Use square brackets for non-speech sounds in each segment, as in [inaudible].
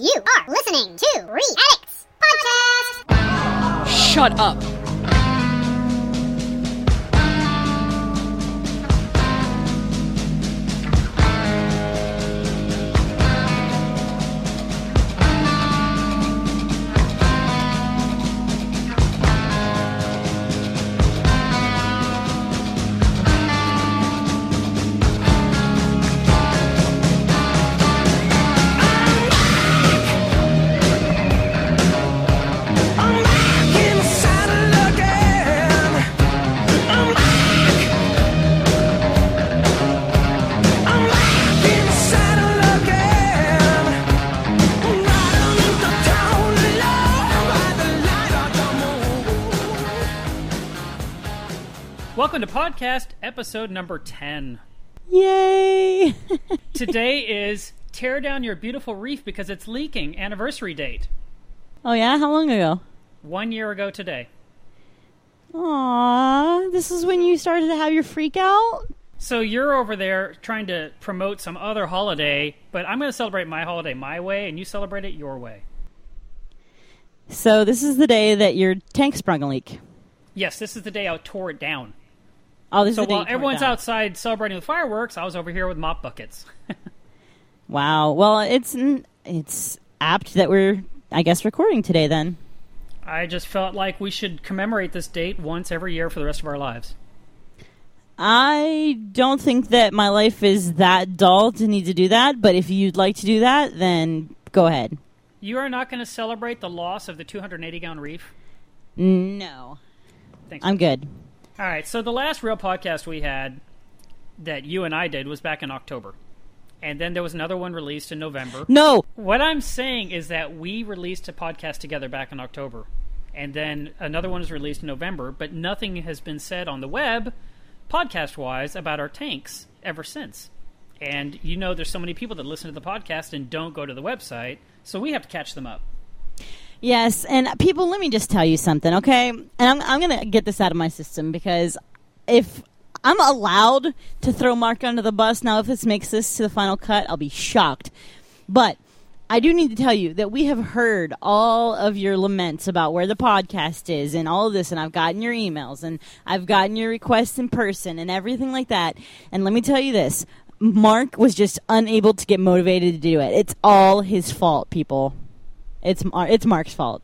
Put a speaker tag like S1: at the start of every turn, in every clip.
S1: You are listening to Reef Addicts Podcast.
S2: Shut up. Welcome to podcast episode number 10.
S3: Yay! [laughs]
S2: Today is Tear Down Your Beautiful Reef Because It's Leaking anniversary date.
S3: oh yeah, how long ago?
S2: One year ago today.
S3: Aw, this is when you started to have your freak out.
S2: So you're over there trying to promote some other holiday, but I'm going to celebrate my holiday my way and you celebrate it your way.
S3: So this is the day that your tank sprung a leak.
S2: Yes, this is the day I tore it down.
S3: Oh, this
S2: So
S3: is the
S2: while
S3: you tore it
S2: everyone's outside celebrating with fireworks, I was over here with mop buckets. [laughs]
S3: Wow. Well, it's it's apt that we're, I guess, recording today. Then.
S2: I just felt like we should commemorate this date once every year for the rest of our lives.
S3: I don't think that my life is that dull to need to do that. But if you'd like to do that, then go ahead.
S2: You are not going to celebrate the loss of the 280 gallon reef?
S3: No,
S2: Thanks.
S3: I'm good.
S2: All right, so the last real podcast we had that you and I did was back in October. And then there was another one released in November.
S3: No,
S2: What I'm saying is that we released a podcast together back in October. And then another one was released in November, but nothing has been said on the web, podcast wise, about our tanks ever since. And you know, there's so many people that listen to the podcast and don't go to the website, so we have to catch them up.
S3: Yes, and people, let me just tell you something, okay? And I'm I'm gonna get this out of my system because if I'm allowed to throw Mark under the bus now, if this makes this to the final cut, I'll be shocked. But I do need to tell you that we have heard all of your laments about where the podcast is and all of this, and I've gotten your emails and I've gotten your requests in person and everything like that. And let me tell you this. Mark was just unable to get motivated to do it. It's all his fault, people. It's Mar- it's Mark's fault.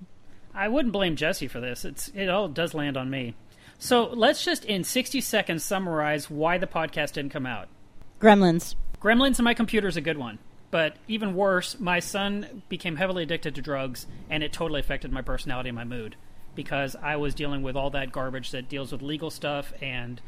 S2: I wouldn't blame Jesse for this. It's it all does land on me. So let's just in 60 seconds summarize why the podcast didn't come out.
S3: Gremlins.
S2: Gremlins in my computer is a good one, but even worse, my son became heavily addicted to drugs, and it totally affected my personality and my mood because I was dealing with all that garbage that deals with legal stuff and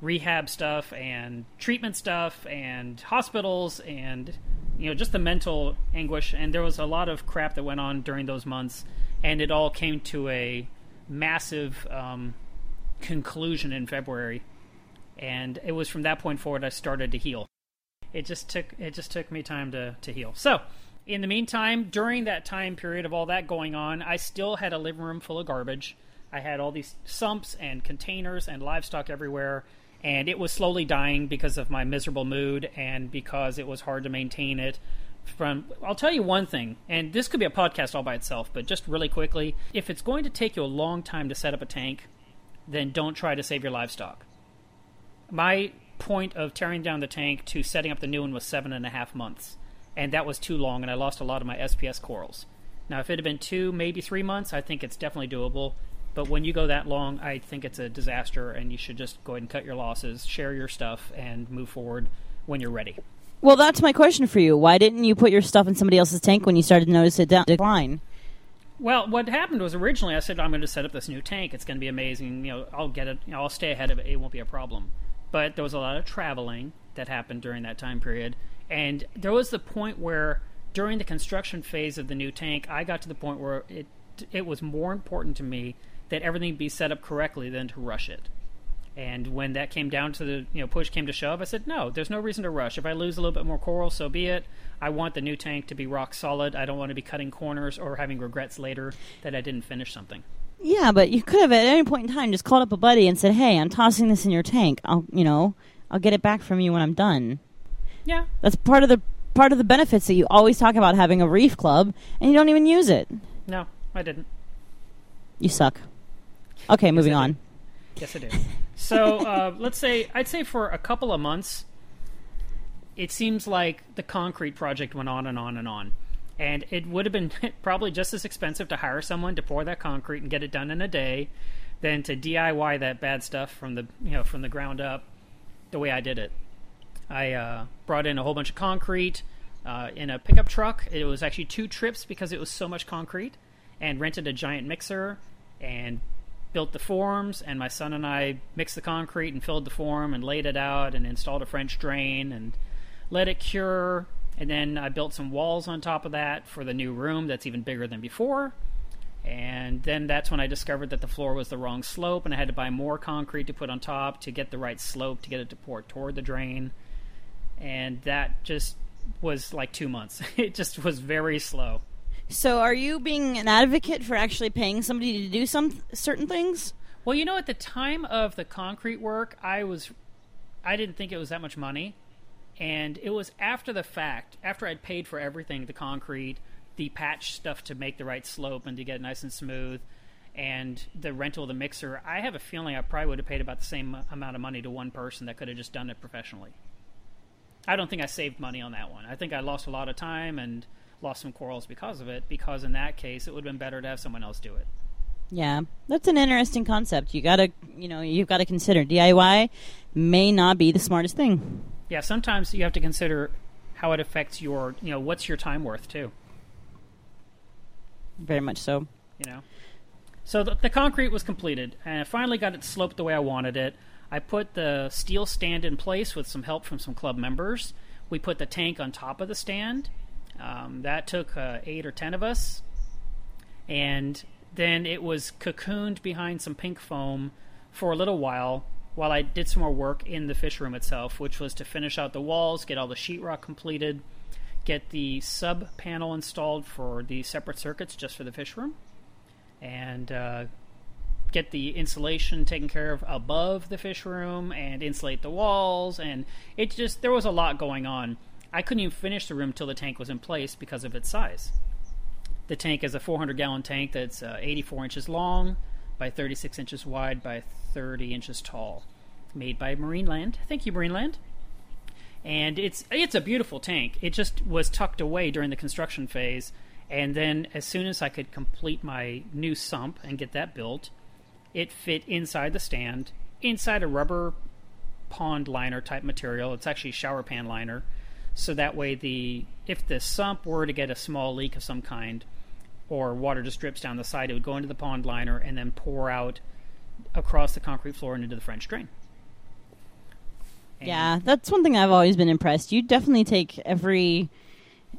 S2: rehab stuff and treatment stuff and hospitals and you know just the mental anguish. And there was a lot of crap that went on during those months. And it all came to a massive um, conclusion in February. And it was from that point forward I started to heal. It just took it just took me time to to heal. So, in the meantime, during that time period of all that going on, I still had a living room full of garbage. I had all these sumps and containers and livestock everywhere, and it was slowly dying because of my miserable mood and because it was hard to maintain it. From I'll tell you one thing, and this could be a podcast all by itself, but just really quickly, if it's going to take you a long time to set up a tank, then don't try to save your livestock my point of tearing down the tank to setting up the new one was seven and a half months, and that was too long, and I lost a lot of my SPS corals. Now, if it had been two, maybe three months, I think it's definitely doable. But when you go that long, I think it's a disaster, and you should just go ahead and cut your losses, share your stuff, and move forward when you're ready.
S3: Well, that's my question for you. Why didn't you put your stuff in somebody else's tank when you started to notice it down- decline?
S2: Well, what happened was originally I said I'm going to set up this new tank. It's going to be amazing. You know, I'll get it. You know, I'll stay ahead of it. It won't be a problem. But there was a lot of traveling that happened during that time period, and there was the point where during the construction phase of the new tank, I got to the point where it it was more important to me that everything be set up correctly than to rush it. And when that came down to the you know push came to shove, I said no. There's no reason to rush. If I lose a little bit more coral, so be it. I want the new tank to be rock solid. I don't want to be cutting corners or having regrets later that I didn't finish something.
S3: Yeah, but you could have at any point in time just called up a buddy and said, "Hey, I'm tossing this in your tank. I'll, you know, I'll get it back from you when I'm done."
S2: Yeah,
S3: That's part of the part of the benefits that you always talk about having a reef club, and you don't even use it.
S2: No, I didn't.
S3: You suck. Okay, moving
S2: I
S3: on.
S2: Yes, I did. [laughs] So uh, let's say I'd say for a couple of months, it seems like the concrete project went on and on and on, and it would have been [laughs] probably just as expensive to hire someone to pour that concrete and get it done in a day, than to DIY that bad stuff from the you know from the ground up, the way I did it. I uh, brought in a whole bunch of concrete uh, in a pickup truck. It was actually two trips because it was so much concrete, and rented a giant mixer and built the forms. And my son and I mixed the concrete and filled the form and laid it out and installed a French drain and let it cure. And then I built some walls on top of that for the new room that's even bigger than before. And then that's when I discovered that the floor was the wrong slope, and I had to buy more concrete to put on top to get the right slope to get it to pour toward the drain. And that just was like two months. [laughs] it just was very slow.
S3: So, are you being an advocate for actually paying somebody to do some certain things?
S2: Well, you know, at the time of the concrete work, I was, I didn't think it was that much money, and it was after the fact, after I'd paid for everything, the concrete, the patch stuff to make the right slope and to get it nice and smooth, and the rental of the mixer. I have a feeling I probably would have paid about the same amount of money to one person that could have just done it professionally. I don't think I saved money on that one. I think I lost a lot of time and lost some corals because of it. Because in that case, it would have been better to have someone else do it.
S3: Yeah, that's an interesting concept. You gotta, you know, you've got to consider DIY may not be the smartest thing.
S2: Yeah, sometimes you have to consider how it affects your, you know, what's your time worth too.
S3: Very much so.
S2: You know. So the, the concrete was completed, and I finally got it sloped the way I wanted it. I put the steel stand in place with some help from some club members. We put the tank on top of the stand. Um, that took uh, eight or ten of us, and then it was cocooned behind some pink foam for a little while while I did some more work in the fish room itself, which was to finish out the walls, get all the sheetrock completed, get the sub panel installed for the separate circuits just for the fish room, and uh, get the insulation taken care of above the fish room and insulate the walls. And it just, there was a lot going on. I couldn't even finish the room till the tank was in place because of its size. The tank is a 400 gallon tank that's uh, 84 inches long by 36 inches wide by 30 inches tall. Made by Marineland. Thank you, Marineland. And it's it's a beautiful tank. It just was tucked away during the construction phase, and then as soon as I could complete my new sump and get that built, it fit inside the stand, inside a rubber pond liner type material. It's actually shower pan liner, so that way the if the sump were to get a small leak of some kind, or water just drips down the side, it would go into the pond liner and then pour out across the concrete floor and into the French drain. And-
S3: Yeah, that's one thing I've always been impressed. You definitely take every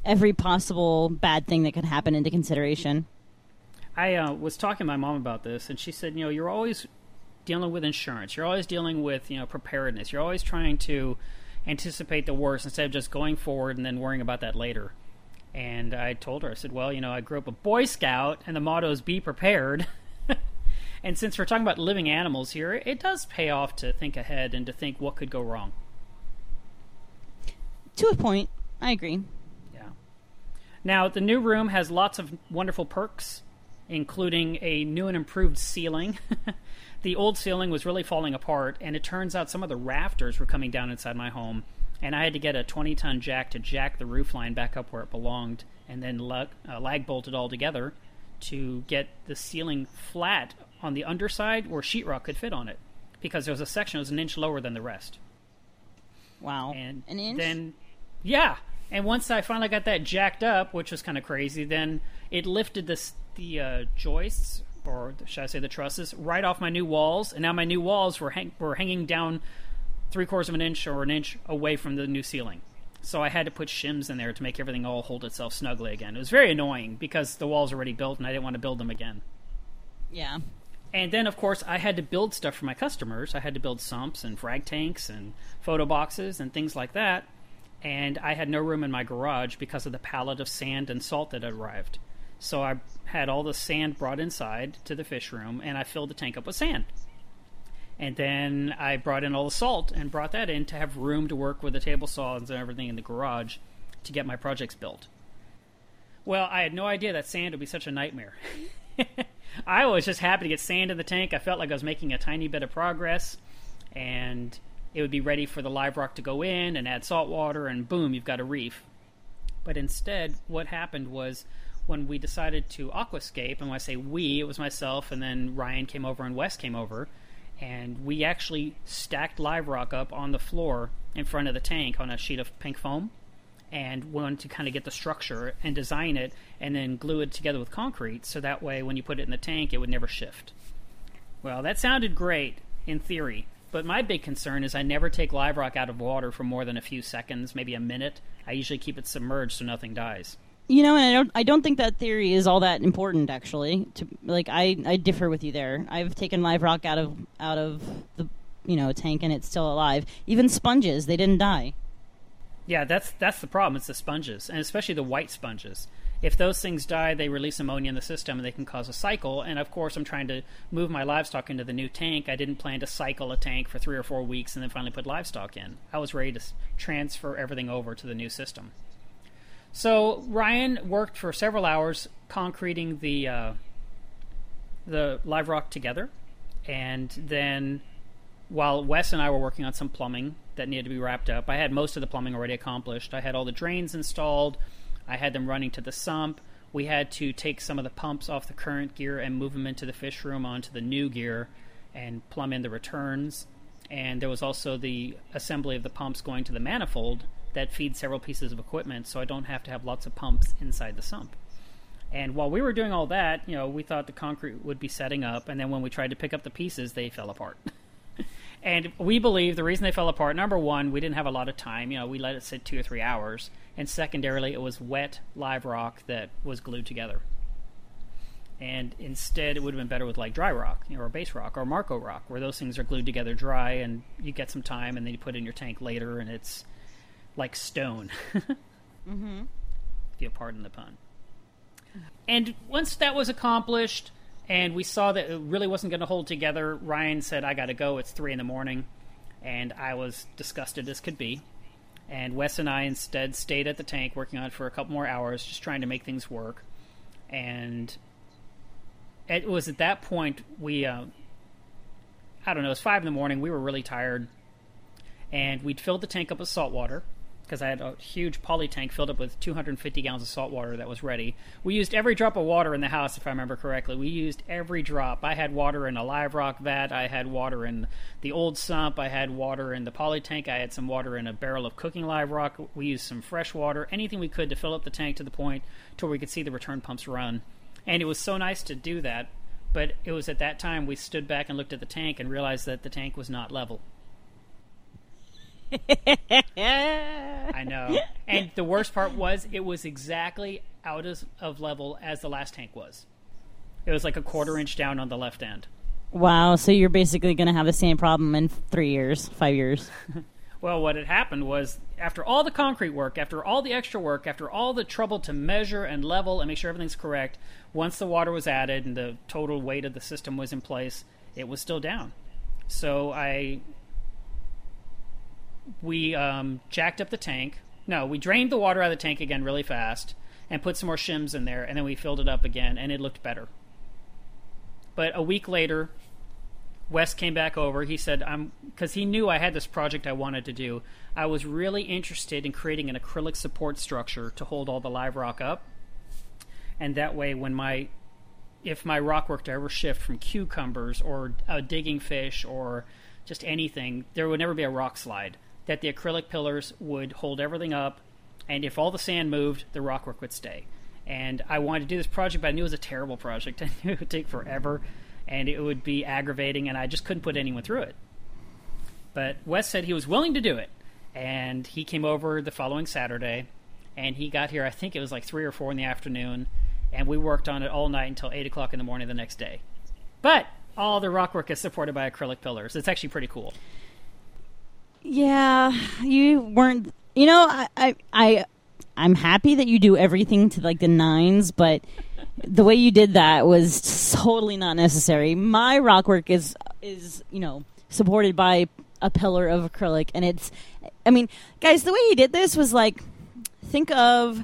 S3: every possible bad thing that could happen into consideration.
S2: I uh, was talking to my mom about this, and she said, you know, you're always dealing with insurance. You're always dealing with, you know, preparedness. You're always trying to anticipate the worst instead of just going forward and then worrying about that later. And I told her, I said, well, you know, I grew up a Boy Scout, and the motto is be prepared. [laughs] and since we're talking about living animals here, it does pay off to think ahead and to think what could go wrong.
S3: To a point, I agree.
S2: Yeah. Now, the new room has lots of wonderful perks, including a new and improved ceiling. [laughs] the old ceiling was really falling apart, and it turns out some of the rafters were coming down inside my home, and I had to get a 20 ton jack to jack the roof line back up where it belonged, and then lag, uh, lag bolt it all together to get the ceiling flat on the underside where sheetrock could fit on it, because there was a section that was an inch lower than the rest.
S3: Wow,
S2: and
S3: an inch.
S2: then yeah. And once i finally got that jacked up which was kind of crazy then it lifted this the uh, joists or should i say the trusses right off my new walls and now my new walls were, hang- were hanging down three quarters of an inch or an inch away from the new ceiling so i had to put shims in there to make everything all hold itself snugly again it was very annoying because the walls were already built and i didn't want to build them again
S3: yeah,
S2: and then, of course, I had to build stuff for my customers. I had to build sumps and frag tanks and photo boxes and things like that. And I had no room in my garage because of the pallet of sand and salt that had arrived. So I had all the sand brought inside to the fish room, and I filled the tank up with sand. And then I brought in all the salt and brought that in to have room to work with the table saws and everything in the garage to get my projects built. Well, I had no idea that sand would be such a nightmare. [laughs] I was just happy to get sand in the tank. I felt like I was making a tiny bit of progress, and it would be ready for the live rock to go in and add salt water, and boom, you've got a reef. But instead, what happened was when we decided to aquascape, and when I say we, it was myself, and then Ryan came over and Wes came over, and we actually stacked live rock up on the floor in front of the tank on a sheet of pink foam and wanted to kind of get the structure and design it and then glue it together with concrete so that way when you put it in the tank it would never shift. Well, that sounded great in theory, but my big concern is I never take live rock out of water for more than a few seconds, maybe a minute. I usually keep it submerged so nothing dies.
S3: You know, and I don't I don't think that theory is all that important actually. To like I I differ with you there. I've taken live rock out of out of the you know, tank and it's still alive. Even sponges, they didn't die.
S2: Yeah, that's that's the problem. It's the sponges, and especially the white sponges. If those things die, they release ammonia in the system, and they can cause a cycle. And of course, I'm trying to move my livestock into the new tank. I didn't plan to cycle a tank for three or four weeks and then finally put livestock in. I was ready to transfer everything over to the new system. So Ryan worked for several hours concreting the uh, the live rock together, and then while Wes and I were working on some plumbing that needed to be wrapped up, I had most of the plumbing already accomplished. I had all the drains installed. I had them running to the sump. We had to take some of the pumps off the current gear and move them into the fish room onto the new gear and plumb in the returns. And there was also the assembly of the pumps going to the manifold that feeds several pieces of equipment, so I don't have to have lots of pumps inside the sump. And while we were doing all that, you know, we thought the concrete would be setting up, and then when we tried to pick up the pieces, they fell apart. [laughs] and we believe the reason they fell apart, number one, we didn't have a lot of time. You know, we let it sit two or three hours. And secondarily, it was wet live rock that was glued together. And instead, it would have been better with like dry rock, you know, or base rock, or Marco rock, where those things are glued together dry, and you get some time, and then you put in your tank later, and it's like stone. [laughs] mm-hmm. If you pardon the pun. And once that was accomplished, and we saw that it really wasn't going to hold together, Ryan said, I got to go. It's three in the morning. And I was disgusted as could be. And Wes and I instead stayed at the tank working on it for a couple more hours, just trying to make things work. And it was at that point we, uh, I don't know, it was five in the morning. We were really tired. And we'd filled the tank up with salt water because I had a huge poly tank filled up with 250 gallons of salt water that was ready. We used every drop of water in the house, if I remember correctly. We used every drop. I had water in a live rock vat. I had water in the old sump. I had water in the poly tank. I had some water in a barrel of cooking live rock. We used some fresh water, anything we could to fill up the tank to the point to where we could see the return pumps run. And it was so nice to do that. But it was at that time we stood back and looked at the tank and realized that the tank was not level. I know. [laughs] And the worst part was it was exactly out of, of level as the last tank was. It was like a quarter inch down on the left end.
S3: Wow, so you're basically going to have the same problem in 3 years, 5 years. [laughs]
S2: Well, what had happened was after all the concrete work, after all the extra work, after all the trouble to measure and level and make sure everything's correct, once the water was added and the total weight of the system was in place, it was still down. So I we um, jacked up the tank. No, we drained the water out of the tank again really fast and put some more shims in there, and then we filled it up again, and it looked better. But a week later, Wes came back over. He said, "I'm," because he knew I had this project I wanted to do. I was really interested in creating an acrylic support structure to hold all the live rock up, and that way, when my if my rock work to ever shift from cucumbers or a digging fish or just anything, there would never be a rock slide. That the acrylic pillars would hold everything up, and if all the sand moved, the rock work would stay. And I wanted to do this project, but I knew it was a terrible project. [laughs] I knew it would take forever, and it would be aggravating, and I just couldn't put anyone through it. But Wes said he was willing to do it, and he came over the following Saturday, and he got here. I think it was like three or four in the afternoon, and we worked on it all night until eight o'clock in the morning the next day. But all the rock work is supported by acrylic pillars. It's actually pretty cool.
S3: Yeah, you weren't. You know, I, I, I, I'm happy that you do everything to like the nines, but the way you did that was totally not necessary. My rock work is is you know supported by a pillar of acrylic, and it's. I mean, guys, the way he did this was like think of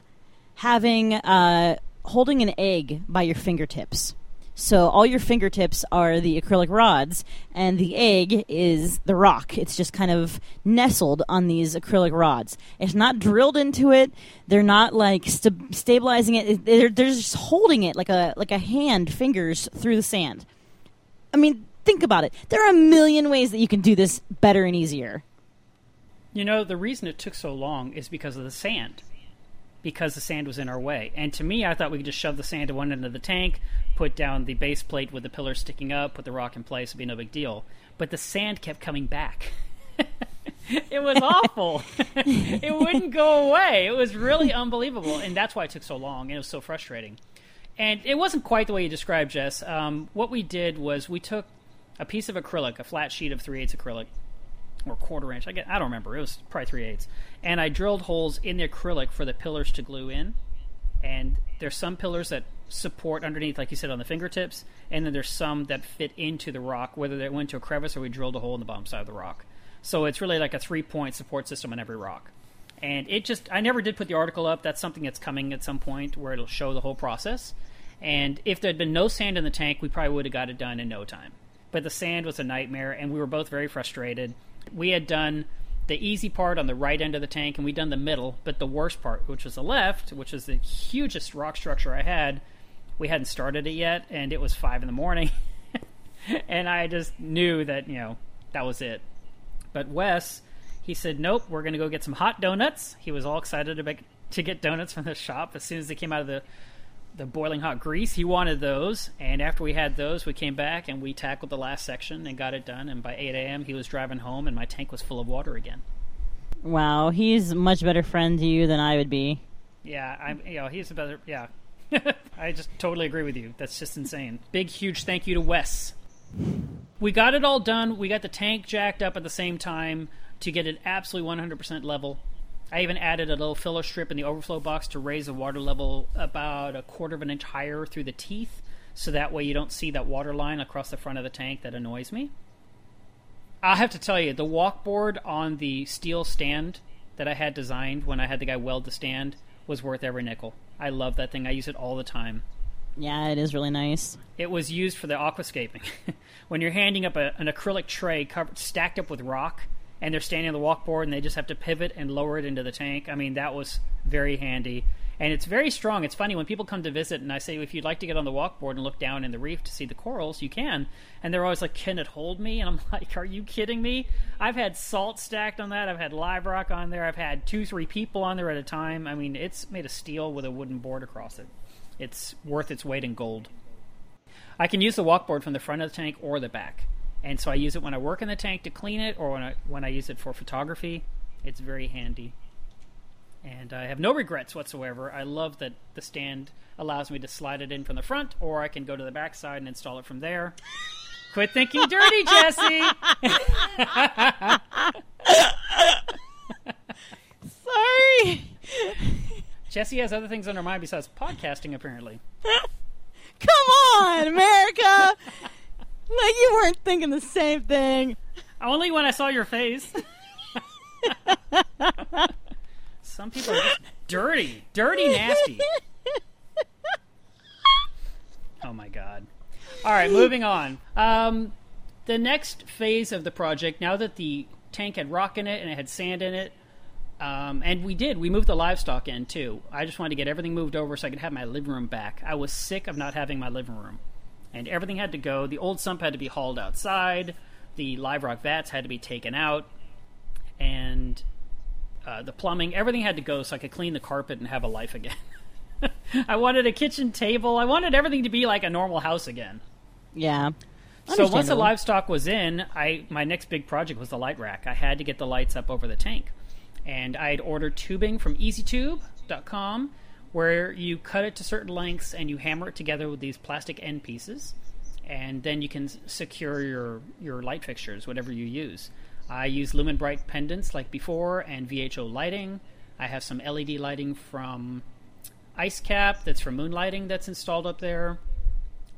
S3: having uh, holding an egg by your fingertips. So all your fingertips are the acrylic rods, and the egg is the rock. It's just kind of nestled on these acrylic rods. It's not drilled into it. They're not like st- stabilizing it. They're, they're just holding it like a like a hand, fingers through the sand. I mean, think about it. There are a million ways that you can do this better and easier.
S2: You know, the reason it took so long is because of the sand. Because the sand was in our way. And to me, I thought we could just shove the sand to one end of the tank, put down the base plate with the pillars sticking up, put the rock in place, it'd be no big deal. But the sand kept coming back. [laughs] it was awful. [laughs] it wouldn't go away. It was really unbelievable. And that's why it took so long. And it was so frustrating. And it wasn't quite the way you described, Jess. Um, what we did was we took a piece of acrylic, a flat sheet of 3 8 acrylic, or quarter inch. I get, I don't remember. It was probably three eighths. And I drilled holes in the acrylic for the pillars to glue in. And there's some pillars that support underneath, like you said, on the fingertips, and then there's some that fit into the rock, whether they went to a crevice or we drilled a hole in the bottom side of the rock. So it's really like a three point support system on every rock. And it just, I never did put the article up. That's something that's coming at some point where it'll show the whole process. And if there had been no sand in the tank, we probably would have got it done in no time. But the sand was a nightmare, and we were both very frustrated. We had done the easy part on the right end of the tank, and we'd done the middle, but the worst part, which was the left, which is the hugest rock structure I had, we hadn't started it yet, and it was five in the morning. [laughs] and I just knew that, you know, that was it. But Wes, he said, nope, we're going to go get some hot donuts. He was all excited to get donuts from the shop as soon as they came out of the the boiling hot grease. He wanted those, and after we had those, we came back and we tackled the last section and got it done. And by 8 a.m., he was driving home, and my tank was full of water again.
S3: Wow, he's a much better friend to you than I would be.
S2: Yeah, I'm. You know, he's a better. Yeah, [laughs] I just totally agree with you. That's just insane. Big, huge thank you to Wes. We got it all done. We got the tank jacked up at the same time to get it absolutely 100% level. I even added a little filler strip in the overflow box to raise the water level about a quarter of an inch higher through the teeth, so that way you don't see that water line across the front of the tank that annoys me. I have to tell you, the walkboard on the steel stand that I had designed when I had the guy weld the stand was worth every nickel. I love that thing. I use it all the time.
S3: Yeah, it is really nice.
S2: It was used for the aquascaping. [laughs] when you're handing up a, an acrylic tray covered, stacked up with rock, and they're standing on the walkboard and they just have to pivot and lower it into the tank. I mean, that was very handy. And it's very strong. It's funny when people come to visit and I say, if you'd like to get on the walkboard and look down in the reef to see the corals, you can. And they're always like, can it hold me? And I'm [laughs] like, are you kidding me? I've had salt stacked on that. I've had live rock on there. I've had two, three people on there at a time. I mean, it's made of steel with a wooden board across it. It's worth its weight in gold. I can use the walkboard from the front of the tank or the back and so I use it when I work in the tank to clean it, or when I when I use it for photography. It's very handy, and I have no regrets whatsoever. I love that the stand allows me to slide it in from the front, or I can go to the back side and install it from there. Quit thinking dirty, Jesse. [laughs]
S3: Sorry.
S2: Jesse has other things on her mind besides podcasting, apparently. [laughs]
S3: Come on, America. Like you weren't thinking the same thing.
S2: Only when I saw your face. Some people are just dirty, dirty, nasty. Oh my god. All right, moving on. Um, the next phase of the project, now that the tank had rock in it and it had sand in it, um, and we did, we moved the livestock in too. I just wanted to get everything moved over so I could have my living room back. I was sick of not having my living room. And everything had to go. The old sump had to be hauled outside, the live rock vats had to be taken out, and uh, the plumbing, everything had to go so I could clean the carpet and have a life again. [laughs] I wanted a kitchen table. I wanted everything to be like a normal house again.
S3: Yeah.
S2: So once the livestock was in, I my next big project was the light rack. I had to get the lights up over the tank, and I had ordered tubing from EasyTube.com, where you cut it to certain lengths and you hammer it together with these plastic end pieces, and then you can secure your your light fixtures, whatever you use. I use LumenBright pendants like before, and VHO lighting. I have some LED lighting from IceCap that's for moonlighting that's installed up there,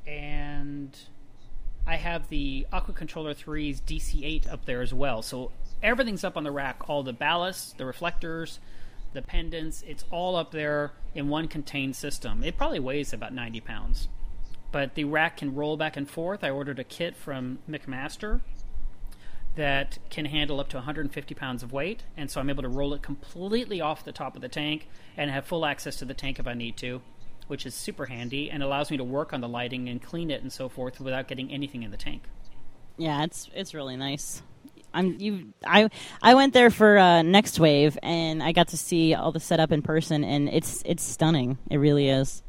S2: and I have the Aqua Controller 3's DC8 up there as well. So everything's up on the rack all the ballasts, the reflectors, the pendants. It's all up there in one contained system. It probably weighs about 90 pounds. But the rack can roll back and forth. I ordered a kit from McMaster that can handle up to 150 pounds of weight, and so I'm able to roll it completely off the top of the tank and have full access to the tank if I need to, which is super handy and allows me to work on the lighting and clean it and so forth without getting anything in the tank.
S3: Yeah, it's it's really nice. I'm you. I I went there for uh, Next Wave, and I got to see all the setup in person, and it's it's stunning. It really is.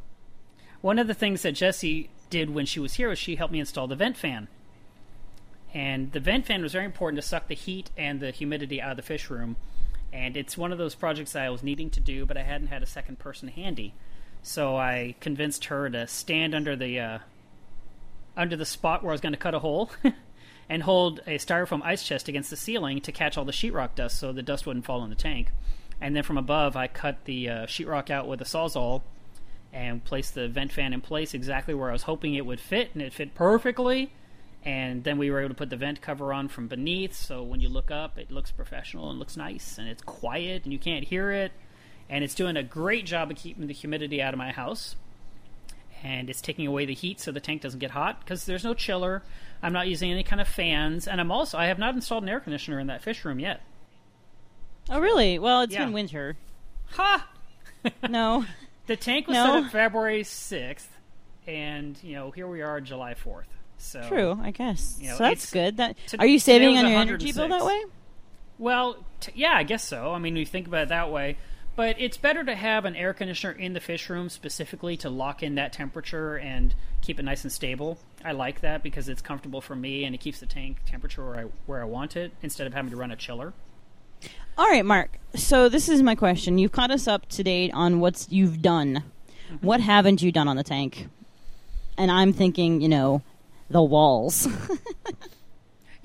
S2: One of the things that Jesse did when she was here was she helped me install the vent fan. And the vent fan was very important to suck the heat and the humidity out of the fish room. And it's one of those projects I was needing to do, but I hadn't had a second person handy. So I convinced her to stand under the uh, under the spot where I was going to cut a hole [laughs] and hold a styrofoam ice chest against the ceiling to catch all the sheetrock dust so the dust wouldn't fall in the tank. And then from above, I cut the uh, sheetrock out with a sawzall and placed the vent fan in place exactly where I was hoping it would fit, and it fit perfectly. And then we were able to put the vent cover on from beneath, so when you look up, it looks professional and looks nice, and it's quiet, and you can't hear it. And it's doing a great job of keeping the humidity out of my house. And it's taking away the heat so the tank doesn't get hot because there's no chiller. I'm not using any kind of fans, and I'm also I have not installed an air conditioner in that fish room yet.
S3: Oh, really? Well, it's
S2: Yeah.
S3: been winter.
S2: Ha! [laughs]
S3: No.
S2: The tank was
S3: No.
S2: set up February 6th, and you know here we are July 4th. So
S3: True, I guess.
S2: You know,
S3: so that's good. That
S2: to-
S3: are you saving on your energy bill that way?
S2: Well, t- yeah, I guess so. I mean, you think about it that way. But it's better to have an air conditioner in the fish room specifically to lock in that temperature and keep it nice and stable. I like that because it's comfortable for me and it keeps the tank temperature where I where I want it instead of having to run a chiller.
S3: All right, Mark. So this is my question. You've caught us up to date on what's you've done.
S2: Mm-hmm.
S3: What haven't you done on the tank? And I'm thinking, you know, the walls. [laughs]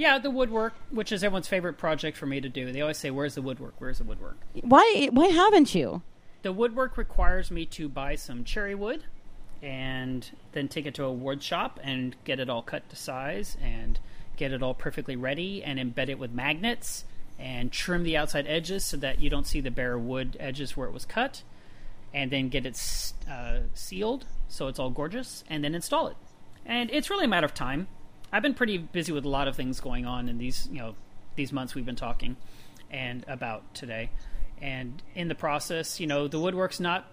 S2: Yeah, the woodwork, which is everyone's favorite project for me to do. They always say, "Where's the woodwork? Where's the woodwork?"
S3: why? Why haven't you?
S2: The woodwork requires me to buy some cherry wood and then take it to a wood shop and get it all cut to size and get it all perfectly ready and embed it with magnets and trim the outside edges so that you don't see the bare wood edges where it was cut and then get it uh, sealed so it's all gorgeous and then install it. And it's really a matter of time. I've been pretty busy with a lot of things going on in these, you know, these months we've been talking and about today. And in the process, you know, the woodwork's not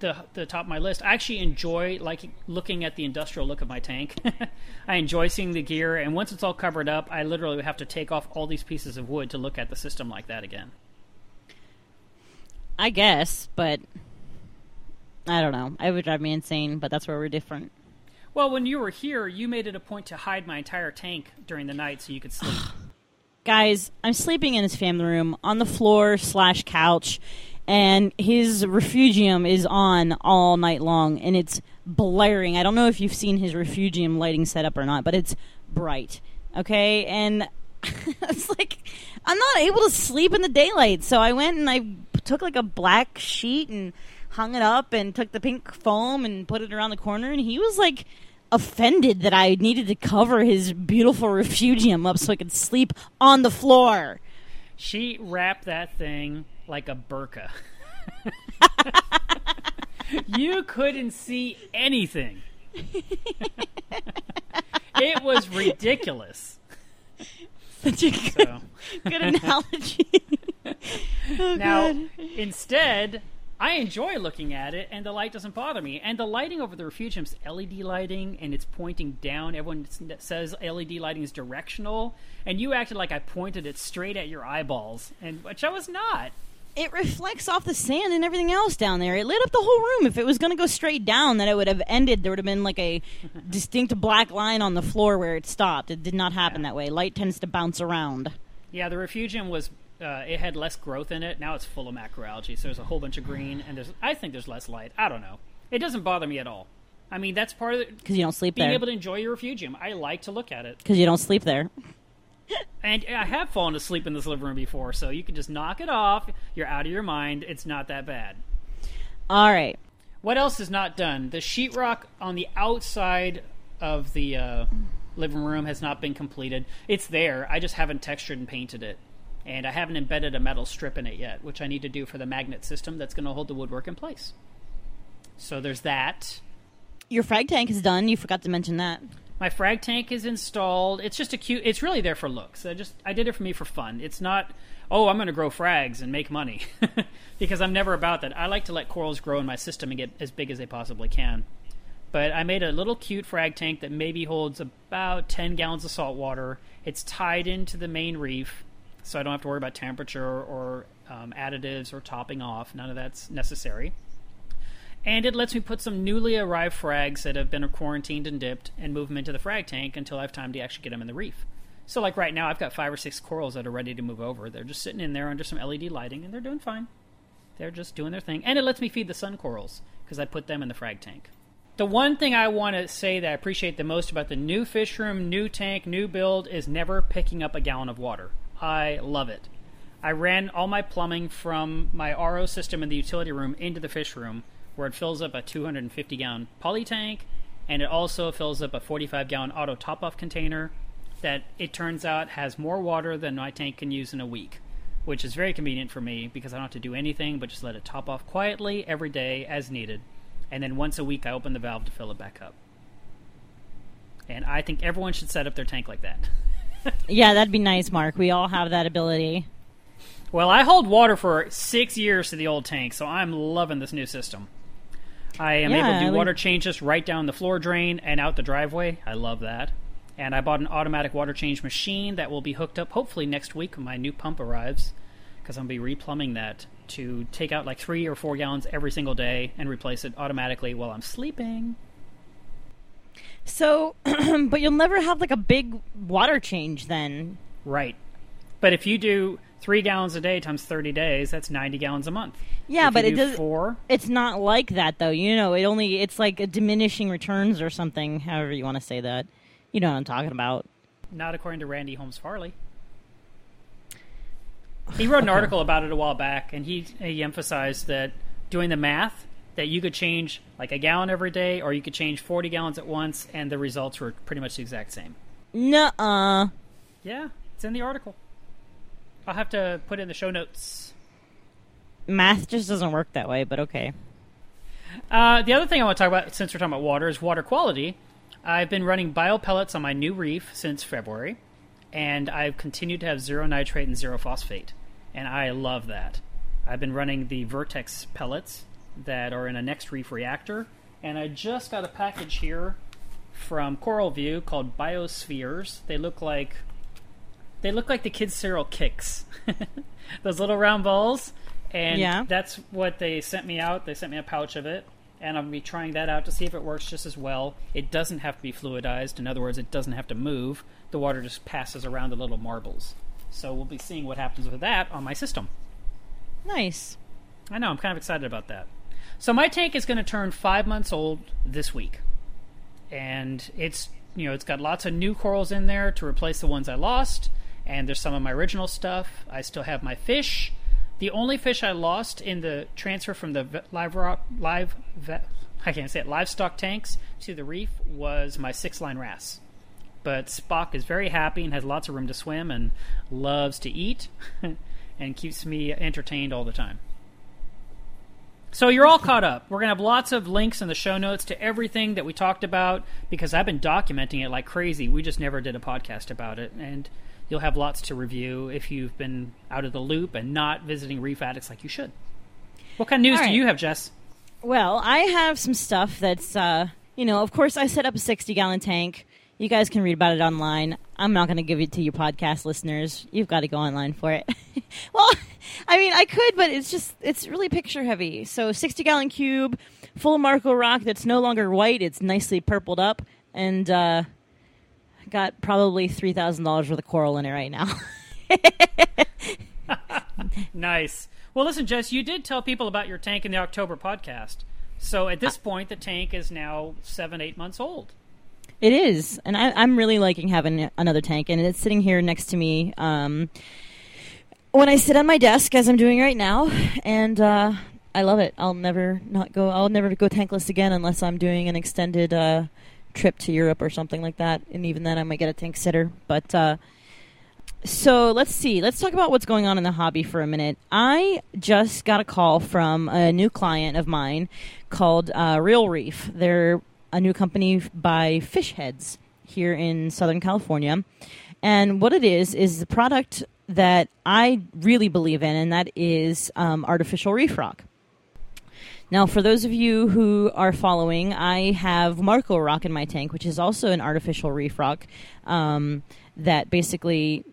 S2: the the top of my list. I actually enjoy like looking at the industrial look of my tank. [laughs] I enjoy seeing the gear, and once it's all covered up, I literally have to take off all these pieces of wood to look at the system like that again.
S3: I guess, but I don't know. It would drive me insane. But that's where we're different.
S2: Well, when you were here, you made it a point to hide my entire tank during the night so you could sleep. [sighs]
S3: Guys, I'm sleeping in his family room on the floor slash couch, and his refugium is on all night long, and it's blaring. I don't know if you've seen his refugium lighting setup or not, but it's bright. Okay, and [laughs] it's like I'm not able to sleep in the daylight, so I went and I took like a black sheet and hung it up, and took the pink foam and put it around the corner, and he was like offended that I needed to cover his beautiful refugium up so I could sleep on the floor.
S2: she wrapped that thing like a burqa. [laughs] you couldn't see anything. [laughs] it was ridiculous.
S3: Such a good,
S2: So.
S3: good [laughs] analogy. Oh,
S2: Now,
S3: God.
S2: instead, I enjoy looking at it, and the light doesn't bother me. And the lighting over the refugium's LED lighting, and it's pointing down. Everyone says LED lighting is directional, and you acted like I pointed it straight at your eyeballs, and which I was not.
S3: it reflects off the sand and everything else down there. It lit up the whole room. If it was going to go straight down, then it would have ended. There would have been like a [laughs] distinct black line on the floor where it stopped. It did not happen that way. Light tends to bounce around.
S2: Yeah, the refugium was. Uh, it had less growth in it. Now it's full of macroalgae, so there's a whole bunch of green, and there's. I think there's less light. I don't know. It doesn't bother me at all. I mean, that's part of it.
S3: Because you don't sleep there.
S2: Being
S3: there.
S2: able to enjoy your refugium. I like to look at it.
S3: Because you don't sleep there. [laughs]
S2: And I have fallen asleep in this living room before, so you can just knock it off. You're out of your mind. It's not that bad.
S3: All right.
S2: What else is not done? The sheetrock on the outside of the uh, living room has not been completed. It's there. I just haven't textured and painted it. And I haven't embedded a metal strip in it yet, which I need to do for the magnet system that's going to hold the woodwork in place. So there's that.
S3: Your frag tank is done. You forgot to mention that.
S2: My frag tank is installed. It's just a cute. It's really there for looks. I just I did it for me for fun. It's not. Oh, I'm going to grow frags and make money [laughs] because I'm never about that. I like to let corals grow in my system and get as big as they possibly can. But I made a little cute frag tank that maybe holds about 10 gallons of salt water. It's tied into the main reef, so I don't have to worry about temperature or um, additives or topping off. None of that's necessary and it lets me put some newly arrived frags that have been quarantined and dipped and move them into the frag tank until I have time to actually get them in the reef. So, like right now, I've got five or six corals that are ready to move over. They're just sitting in there under some LED lighting, and they're doing fine. They're just doing their thing, and it lets me feed the sun corals because I put them in the frag tank. The one thing I want to say that I appreciate the most about the new fish room, new tank, new build is never picking up a gallon of water. I love it. I ran all my plumbing from my RO system in the utility room into the fish room where it fills up a 250 gallon poly tank and it also fills up a 45 gallon auto top off container that it turns out has more water than my tank can use in a week, which is very convenient for me because I don't have to do anything but just let it top off quietly every day as needed. And then once a week, I open the valve to fill it back up. And I think everyone should set up their tank like that. [laughs]
S3: Yeah, that'd be nice, Mark. We all have that ability.
S2: Well, I hold water for six years to the old tank, so I'm loving this new system. I am
S3: Yeah,
S2: able to do water changes right down the floor drain and out the driveway. I love that. And I bought an automatic water change machine that will be hooked up hopefully next week when my new pump arrives, because I'm going to be replumbing that to take out like three or four gallons every single day and replace it automatically while I'm sleeping.
S3: So, [clears throat] but you'll never have like a big water change then.
S2: Right. But if you do three gallons a day times 30 days, that's 90 gallons a month.
S3: Yeah,
S2: If
S3: but it
S2: do
S3: does.
S2: Four.
S3: It's not like that though. You know, it only it's like a diminishing returns or something. However you want to say that. You know what I'm talking about.
S2: Not according to Randy Holmes-Farley. He wrote an article about it a while back, and he he emphasized that doing the math, that you could change like a gallon every day, or you could change forty gallons at once, and the results were pretty much the exact same.
S3: Nuh-uh.
S2: Yeah, it's in the article. I'll have to put it in the show notes.
S3: Math just doesn't work that way, but okay.
S2: Uh, the other thing I want to talk about, since we're talking about water, is water quality. I've been running bio pellets on my new reef since February, and I've continued to have zero nitrate and zero phosphate, and I love that. I've been running the Vertex pellets that are in a NextReef reactor, and I just got a package here from CoralVue called Biospheres. They look like they look like the kids' cereal Kix, [laughs] those little round balls, and
S3: Yeah.
S2: that's what they sent me out. They sent me a pouch of it, and I'm gonna be trying that out to see if it works just as well. It doesn't have to be fluidized. In other words, it doesn't have to move. The water just passes around the little marbles. So we'll be seeing what happens with that on my system.
S3: Nice.
S2: I know, I'm kind of excited about that. So my tank is going to turn five months old this week, and it's you know it's got lots of new corals in there to replace the ones I lost, and there's some of my original stuff. I still have my fish. The only fish I lost in the transfer from the live rock live ve- I can't say it livestock tanks to the reef was my six line wrasse. But Spock is very happy and has lots of room to swim and loves to eat [laughs] and keeps me entertained all the time. So you're all caught up. We're going to have lots of links in the show notes to everything that we talked about because I've been documenting it like crazy. We just never did a podcast about it. And you'll have lots to review if you've been out of the loop and not visiting Reef Addicts like you should. What kind of news
S3: All
S2: do you have, Jess?
S3: Well, I have some stuff that's, uh, you know, of course, I set up a 60 gallon tank. You guys can read about it online. I'm not going to give it to you podcast listeners. You've got to go online for it. [laughs] well, [laughs] I mean, I could, but it's just, it's really picture heavy. So, 60 gallon cube, full Marco rock that's no longer white. It's nicely purpled up. And, uh, got probably $3,000 worth of coral in it right now. [laughs]
S2: Nice. Well, listen, Jess, you did tell people about your tank in the October podcast. So at this point, the tank is now seven, eight months old.
S3: It is, and I, I'm really liking having another tank, and it's sitting here next to me um, when I sit on my desk, as I'm doing right now, and uh, I love it. I'll never not go. I'll never go tankless again unless I'm doing an extended uh, trip to Europe or something like that, and even then, I might get a tank sitter. But uh, so let's see. Let's talk about what's going on in the hobby for a minute. I just got a call from a new client of mine called uh, Real Reef. They're a new company by Fish Heads here in Southern California. And what it is, is the product that I really believe in, and that is um, artificial reef rock. Now, for those of you who are following, I have Marco Rock in my tank, which is also an artificial reef rock um, that basically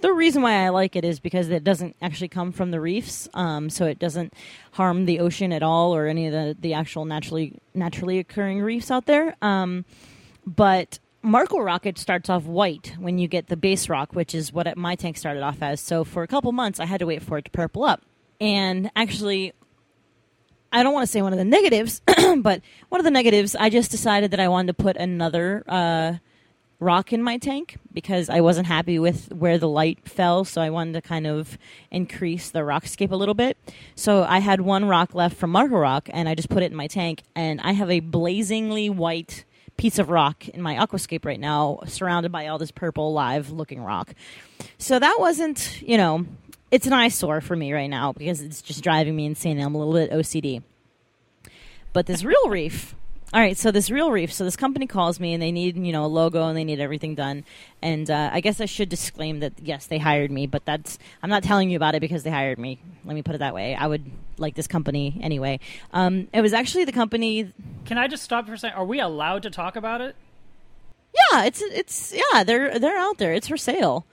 S3: the reason why I like it is because it doesn't actually come from the reefs, um, so it doesn't harm the ocean at all or any of the, the actual naturally naturally occurring reefs out there. Um, but Marco Rocket starts off white when you get the base rock, which is what my tank started off as. So for a couple months, I had to wait for it to purple up. And actually, I don't want to say one of the negatives, [clears throat] but one of the negatives, I just decided that I wanted to put another uh, rock in my tank because I wasn't happy with where the light fell, so I wanted to kind of increase the rockscape a little bit. So I had one rock left from Marco Rock, and I just put it in my tank, and I have a blazingly white piece of rock in my aquascape right now, surrounded by all this purple live looking rock. So that wasn't, you know, it's an eyesore for me right now because it's just driving me insane. I'm a little bit OCD. But this real reef, all right. So this real reef, so this company calls me and they need you know a logo and they need everything done. And uh, I guess I should disclaim that yes, they hired me, but that's I'm not telling you about it because they hired me. Let me put it that way. I would like this company anyway. Um, it was actually the company.
S2: Can I just stop for a second? Are we allowed to talk about it?
S3: Yeah, it's it's yeah they're they're out there. It's for sale.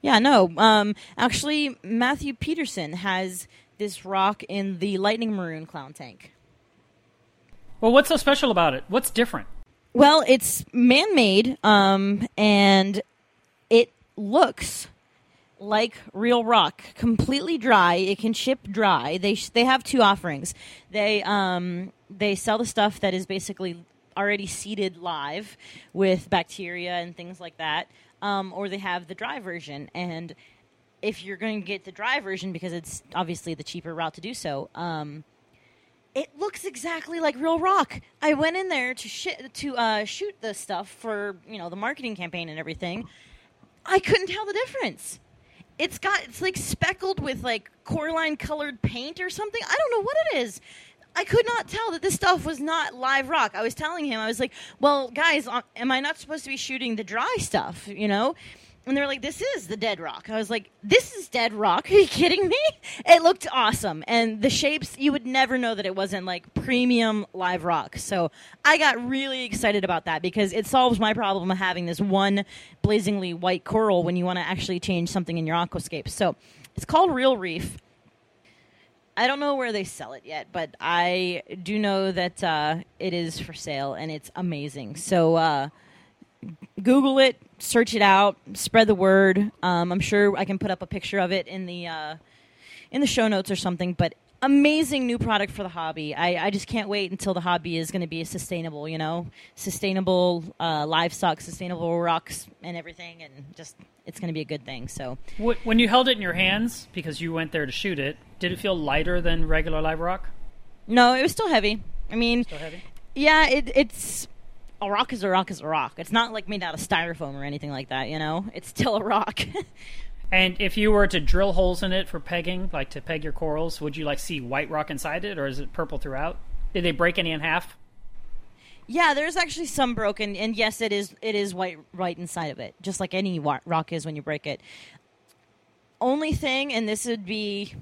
S3: Yeah, no. Um, actually, Matthew Peterson has this rock in the Lightning Maroon Clown Tank.
S2: Well, what's so special about it? What's different?
S3: Well, it's man-made, um, and it looks like real rock, completely dry. It can ship dry. They sh- they have two offerings. They um they sell the stuff that is basically already seeded live with bacteria and things like that, um, or they have the dry version. And if you're going to get the dry version, because it's obviously the cheaper route to do so, um, it looks exactly like real rock. I went in there to sh- to uh, shoot the stuff for you know the marketing campaign and everything. I couldn't tell the difference. It's got it's like speckled with like coralline colored paint or something. I don't know what it is. I could not tell that this stuff was not live rock. I was telling him, I was like, "Well, guys, uh, am I not supposed to be shooting the dry stuff?" You know. And they're like, "This is the dead rock." I was like, "This is dead rock? Are you kidding me?" It looked awesome, and the shapes you would never know that it wasn't like premium live rock. So I got really excited about that because it solves my problem of having this one blazingly white coral when you want to actually change something in your aquascape. So it's called Real Reef. I don't know where they sell it yet, but I do know that uh, it is for sale and it's amazing. So uh, Google it, search it out, spread the word. Um, I'm sure I can put up a picture of it in the uh, in the show notes or something. But amazing new product for the hobby. I, I just can't wait until the hobby is going to be sustainable. You know, sustainable uh, livestock, sustainable rocks, and everything, and just it's going to be a good thing. So
S2: When you held it in your hands because you went there to shoot it, did it feel lighter than regular live rock?
S3: no, it was still heavy. I mean,
S2: Still heavy?
S3: Yeah, it, it's a rock is a rock is a rock. It's not like made out of styrofoam or anything like that. You know, it's still a rock. [laughs]
S2: And if you were to drill holes in it for pegging, like to peg your corals, would you like see white rock inside it, or is it purple throughout? Did they break any in half?
S3: yeah, there's actually some broken, and yes, it is it is white right inside of it, just like any rock is when you break it. Only thing, and this would be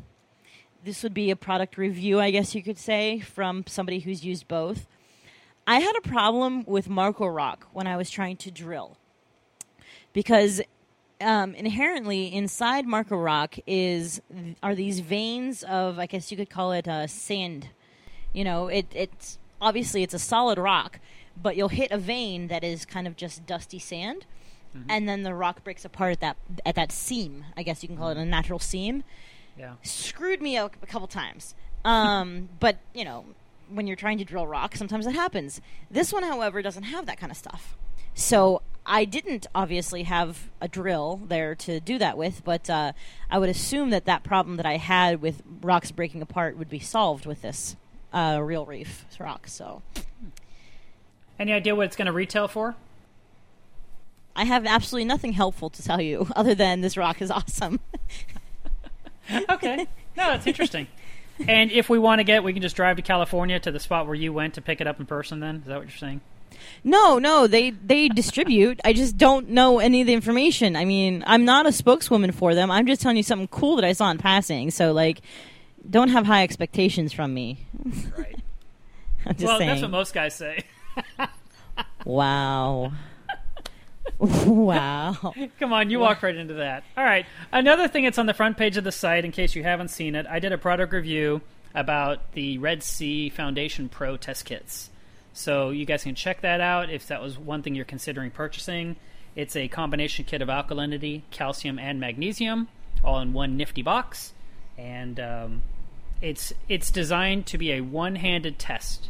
S3: this would be a product review, I guess you could say, from somebody who's used both. I had a problem with Marco Rock when I was trying to drill because um, inherently inside Marco Rock is are these veins of I guess you could call it uh, sand. You know, it it's obviously it's a solid rock, but you'll hit a vein that is kind of just dusty sand, and then the rock breaks apart at that at that seam. I guess you can call it a natural seam
S2: Yeah.
S3: screwed me up a couple times. Um, [laughs] but you know, when you're trying to drill rock, sometimes it happens. This one, however, doesn't have that kind of stuff. So I didn't obviously have a drill there to do that with, but uh, I would assume that that problem that I had with rocks breaking apart would be solved with this uh, real reef rock. So
S2: Any idea what it's going to retail for?
S3: I have absolutely nothing helpful to tell you [laughs] other than this rock is awesome. [laughs]
S2: Okay. No, that's interesting. [laughs] and if we want to get, we can just drive to California to the spot where you went to pick it up in person. Then is that what you're saying?
S3: No, no, they they distribute. I just don't know any of the information. I mean, I'm not a spokeswoman for them. I'm just telling you something cool that I saw in passing. So like, don't have high expectations from me.
S2: Right. [laughs] Well,
S3: saying.
S2: that's what most guys say. [laughs]
S3: wow. Wow. [laughs]
S2: Come on, you walk right into that. All right. Another thing that's on the front page of the site, in case you haven't seen it, I did a product review about the Red Sea Foundation Pro test kits. So you guys can check that out if that was one thing you're considering purchasing. It's a combination kit of alkalinity, calcium, and magnesium, all in one nifty box, and um, it's it's designed to be a one-handed test.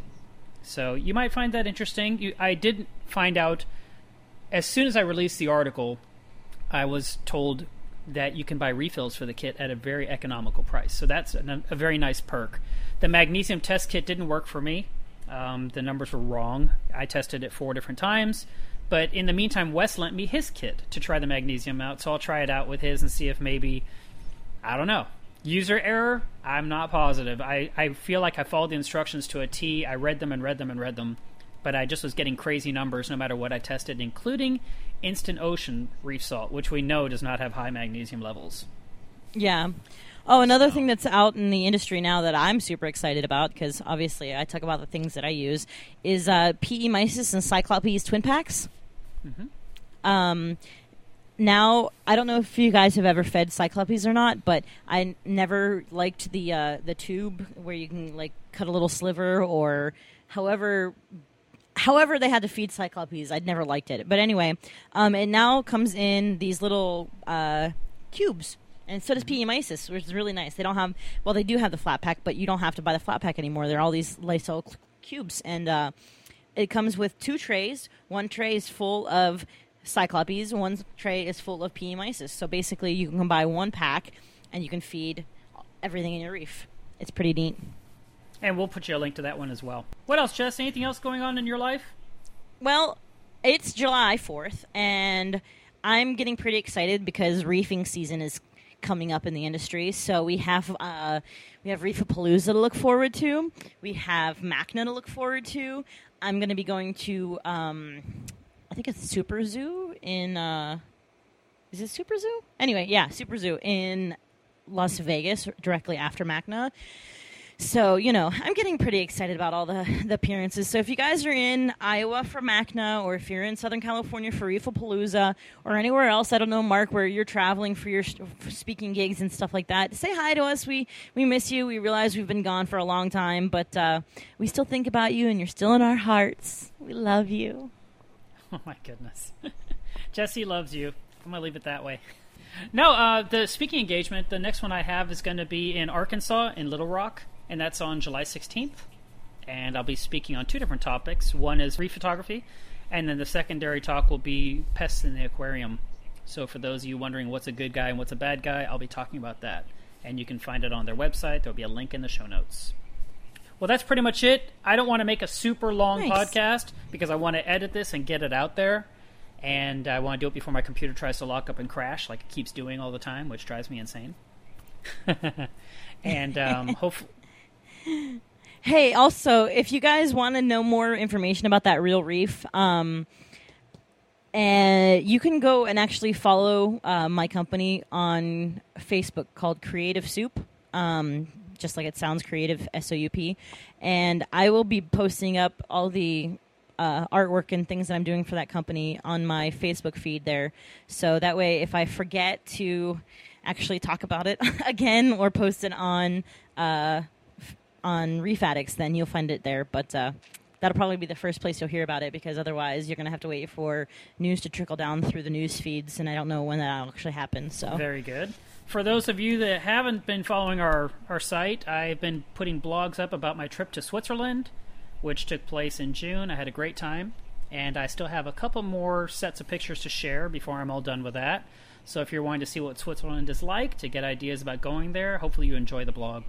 S2: So you might find that interesting. You, I did find out as soon as I released the article, I was told that you can buy refills for the kit at a very economical price. So that's a, a very nice perk. The magnesium test kit didn't work for me. Um, the numbers were wrong. I tested it four different times. But in the meantime, Wes lent me his kit to try the magnesium out. So I'll try it out with his and see if maybe, I don't know. User error? I'm not positive. I, I feel like I followed the instructions to a T. I read them and read them and read them but I just was getting crazy numbers no matter what I tested, including instant ocean reef salt, which we know does not have high magnesium levels.
S3: Yeah. Oh, another thing that's out in the industry now that I'm super excited about, because obviously I talk about the things that I use, is uh, PE Mysis and Cyclop-eeze twin packs. Mhm. Um, now I don't know if you guys have ever fed Cyclop-eeze or not, but I never liked the uh, the tube where you can like cut a little sliver or however however they had to feed Cyclop-eeze. I'd never liked it, but anyway, um, it now comes in these little uh, cubes. And so does PE which is really nice. They don't have, well, they do have the flat pack, but you don't have to buy the flat pack anymore. They're all these Lysol c- cubes. And uh, it comes with two trays. One tray is full of Cyclop-eeze, one tray is full of PE So basically, you can buy one pack and you can feed everything in your reef. It's pretty neat.
S2: And we'll put you a link to that one as well. What else, Jess? Anything else going on in your life?
S3: Well, it's July 4th, and I'm getting pretty excited because reefing season is coming up in the industry. So we have uh, we have Reefapalooza to look forward to. We have Macna to look forward to. I'm going to be going to um, I think it's Super Zoo in uh, is it Super Zoo? Anyway, yeah, Super Zoo in Las Vegas directly after Macna. So, you know, I'm getting pretty excited about all the, the appearances. So, if you guys are in Iowa for MACNA, or if you're in Southern California for Palooza, or anywhere else, I don't know, Mark, where you're traveling for your speaking gigs and stuff like that, say hi to us. We we miss you. We realize we've been gone for a long time, but uh, we still think about you, and you're still in our hearts. We love you. [laughs]
S2: Oh my goodness. [laughs] Jesse loves you. I'm gonna leave it that way. No, uh, the speaking engagement, the next one I have is going to be in Arkansas, in Little Rock, and that's on July 16th. And I'll be speaking on two different topics. One is reef photography, and then the secondary talk will be pests in the aquarium. So, for those of you wondering what's a good guy and what's a bad guy, I'll be talking about that. And you can find it on their website. There'll be a link in the show notes. Well, that's pretty much it. I don't want to make a super long
S3: Nice.
S2: podcast because I want to edit this and get it out there. And I want to do it before my computer tries to lock up and crash, like it keeps doing all the time, which drives me insane. [laughs] and um, [laughs] hopefully,
S3: Hey, also, if you guys want to know more information about that real reef, um, and you can go and actually follow uh, my company on Facebook called Creative Soup. Um, just like it sounds, creative S O U P. And I will be posting up all the uh, artwork and things that I'm doing for that company on my Facebook feed there. So that way, if I forget to actually talk about it [laughs] again or post it on uh, on Addicts, then you'll find it there. But uh, that'll probably be the first place you'll hear about it because otherwise, you're going to have to wait for news to trickle down through the news feeds, and I don't know when that'll actually happen. So
S2: very good. For those of you that haven't been following our, our site, I've been putting blogs up about my trip to Switzerland, which took place in June. I had a great time, and I still have a couple more sets of pictures to share before I'm all done with that. So if you're wanting to see what Switzerland is like, to get ideas about going there, hopefully you enjoy the blog.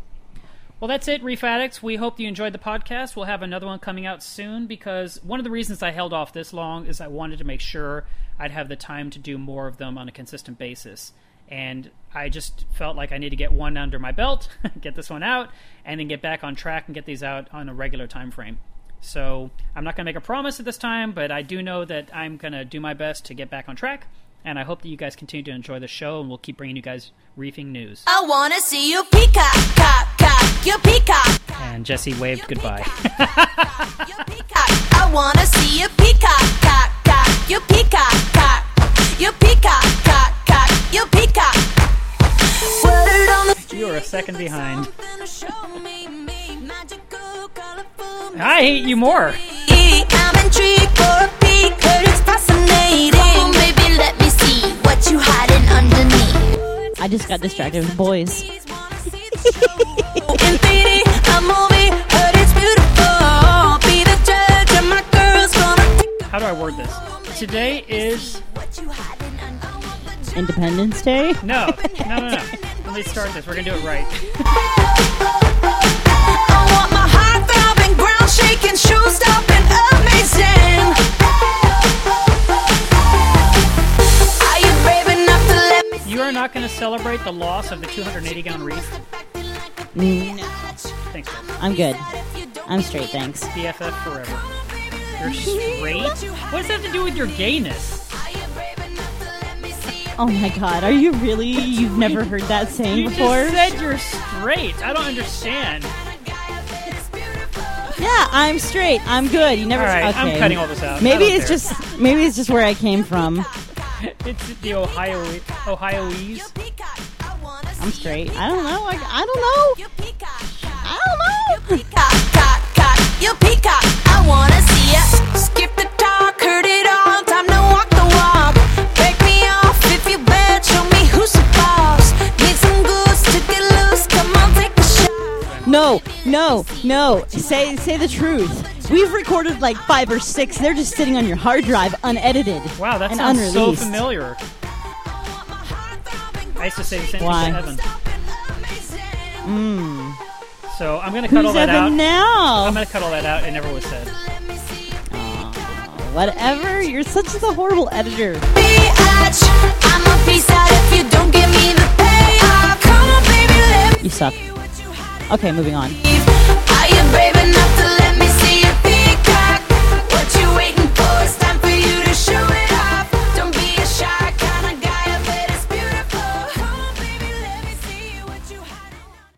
S2: Well, that's it, Reef Addicts. We hope you enjoyed the podcast. We'll have another one coming out soon because one of the reasons I held off this long is I wanted to make sure I'd have the time to do more of them on a consistent basis. And I just felt like I need to get one under my belt, [laughs] get this one out, and then get back on track and get these out on a regular time frame. So I'm not going to make a promise at this time, but I do know that I'm going to do my best to get back on track. And I hope that you guys continue to enjoy the show, and we'll keep bringing you guys reefing news.
S4: I wanna see you peacock, cock, cock, you peacock.
S2: And Jesse waved goodbye. [laughs]
S4: You peacock. I wanna see you peacock, cock, cock, you peacock, cock, you peacock, cock, cock, you peacock. Word on the
S2: you are a second behind.
S4: something to show me, me, magical, colorful.
S2: I hate you more.
S4: I'm intrigued for a peek, heard it's fascinating. Oh, baby, let me see what you hiding underneath.
S3: I just got distracted with boys.
S2: How do I word this? Today is
S4: what you hiding underneath.
S3: Independence Day.
S2: no, no, no, no. Let me start this. We're gonna do it right.
S4: I want my heart throbbing, ground shaking, shoes stopping, amazing. Are you brave enough to let me
S2: You are not gonna celebrate the loss of the 280 gallon reef.
S3: No,
S2: Thanks, guys.
S3: I'm good. I'm straight, thanks.
S2: BFF forever. You're straight. What does that have to do with your gayness?
S3: Oh my god, are you really? You've never heard that saying
S2: You
S3: before?
S2: just said you're straight. I don't understand.
S3: Yeah, I'm straight. I'm good. You never.
S2: All right, I'm cutting all this out.
S3: Maybe it's
S2: care.
S3: just maybe it's just where I came from. [laughs]
S2: it's the Ohio Ohioese.
S3: I'm straight. I don't know. I, I don't know. I don't know.
S4: peacock, cock, cock, you peacock. I wanna see ya. Skip the talk, heard it all. Time to walk the walk. Break me off if you bet. Show me who's the boss. Need some goose to get loose. Come on, take a shot.
S3: No, no, no. Say say the truth. We've recorded like five or six. They're just sitting on your hard drive, unedited.
S2: Wow, that
S3: and
S2: sounds so familiar. I used to say the same
S3: Why?
S2: thing to Evan. Hmm. So I'm gonna cut all that
S3: Evan
S2: out.
S3: now?
S2: I'm gonna cut all that out. It never was said.
S3: Whatever. You're such a horrible editor.
S4: Biatch, I'm a piece out if you don't give me the payoff. Come on, baby,
S3: You suck.
S4: see what you hide
S3: Okay, moving on.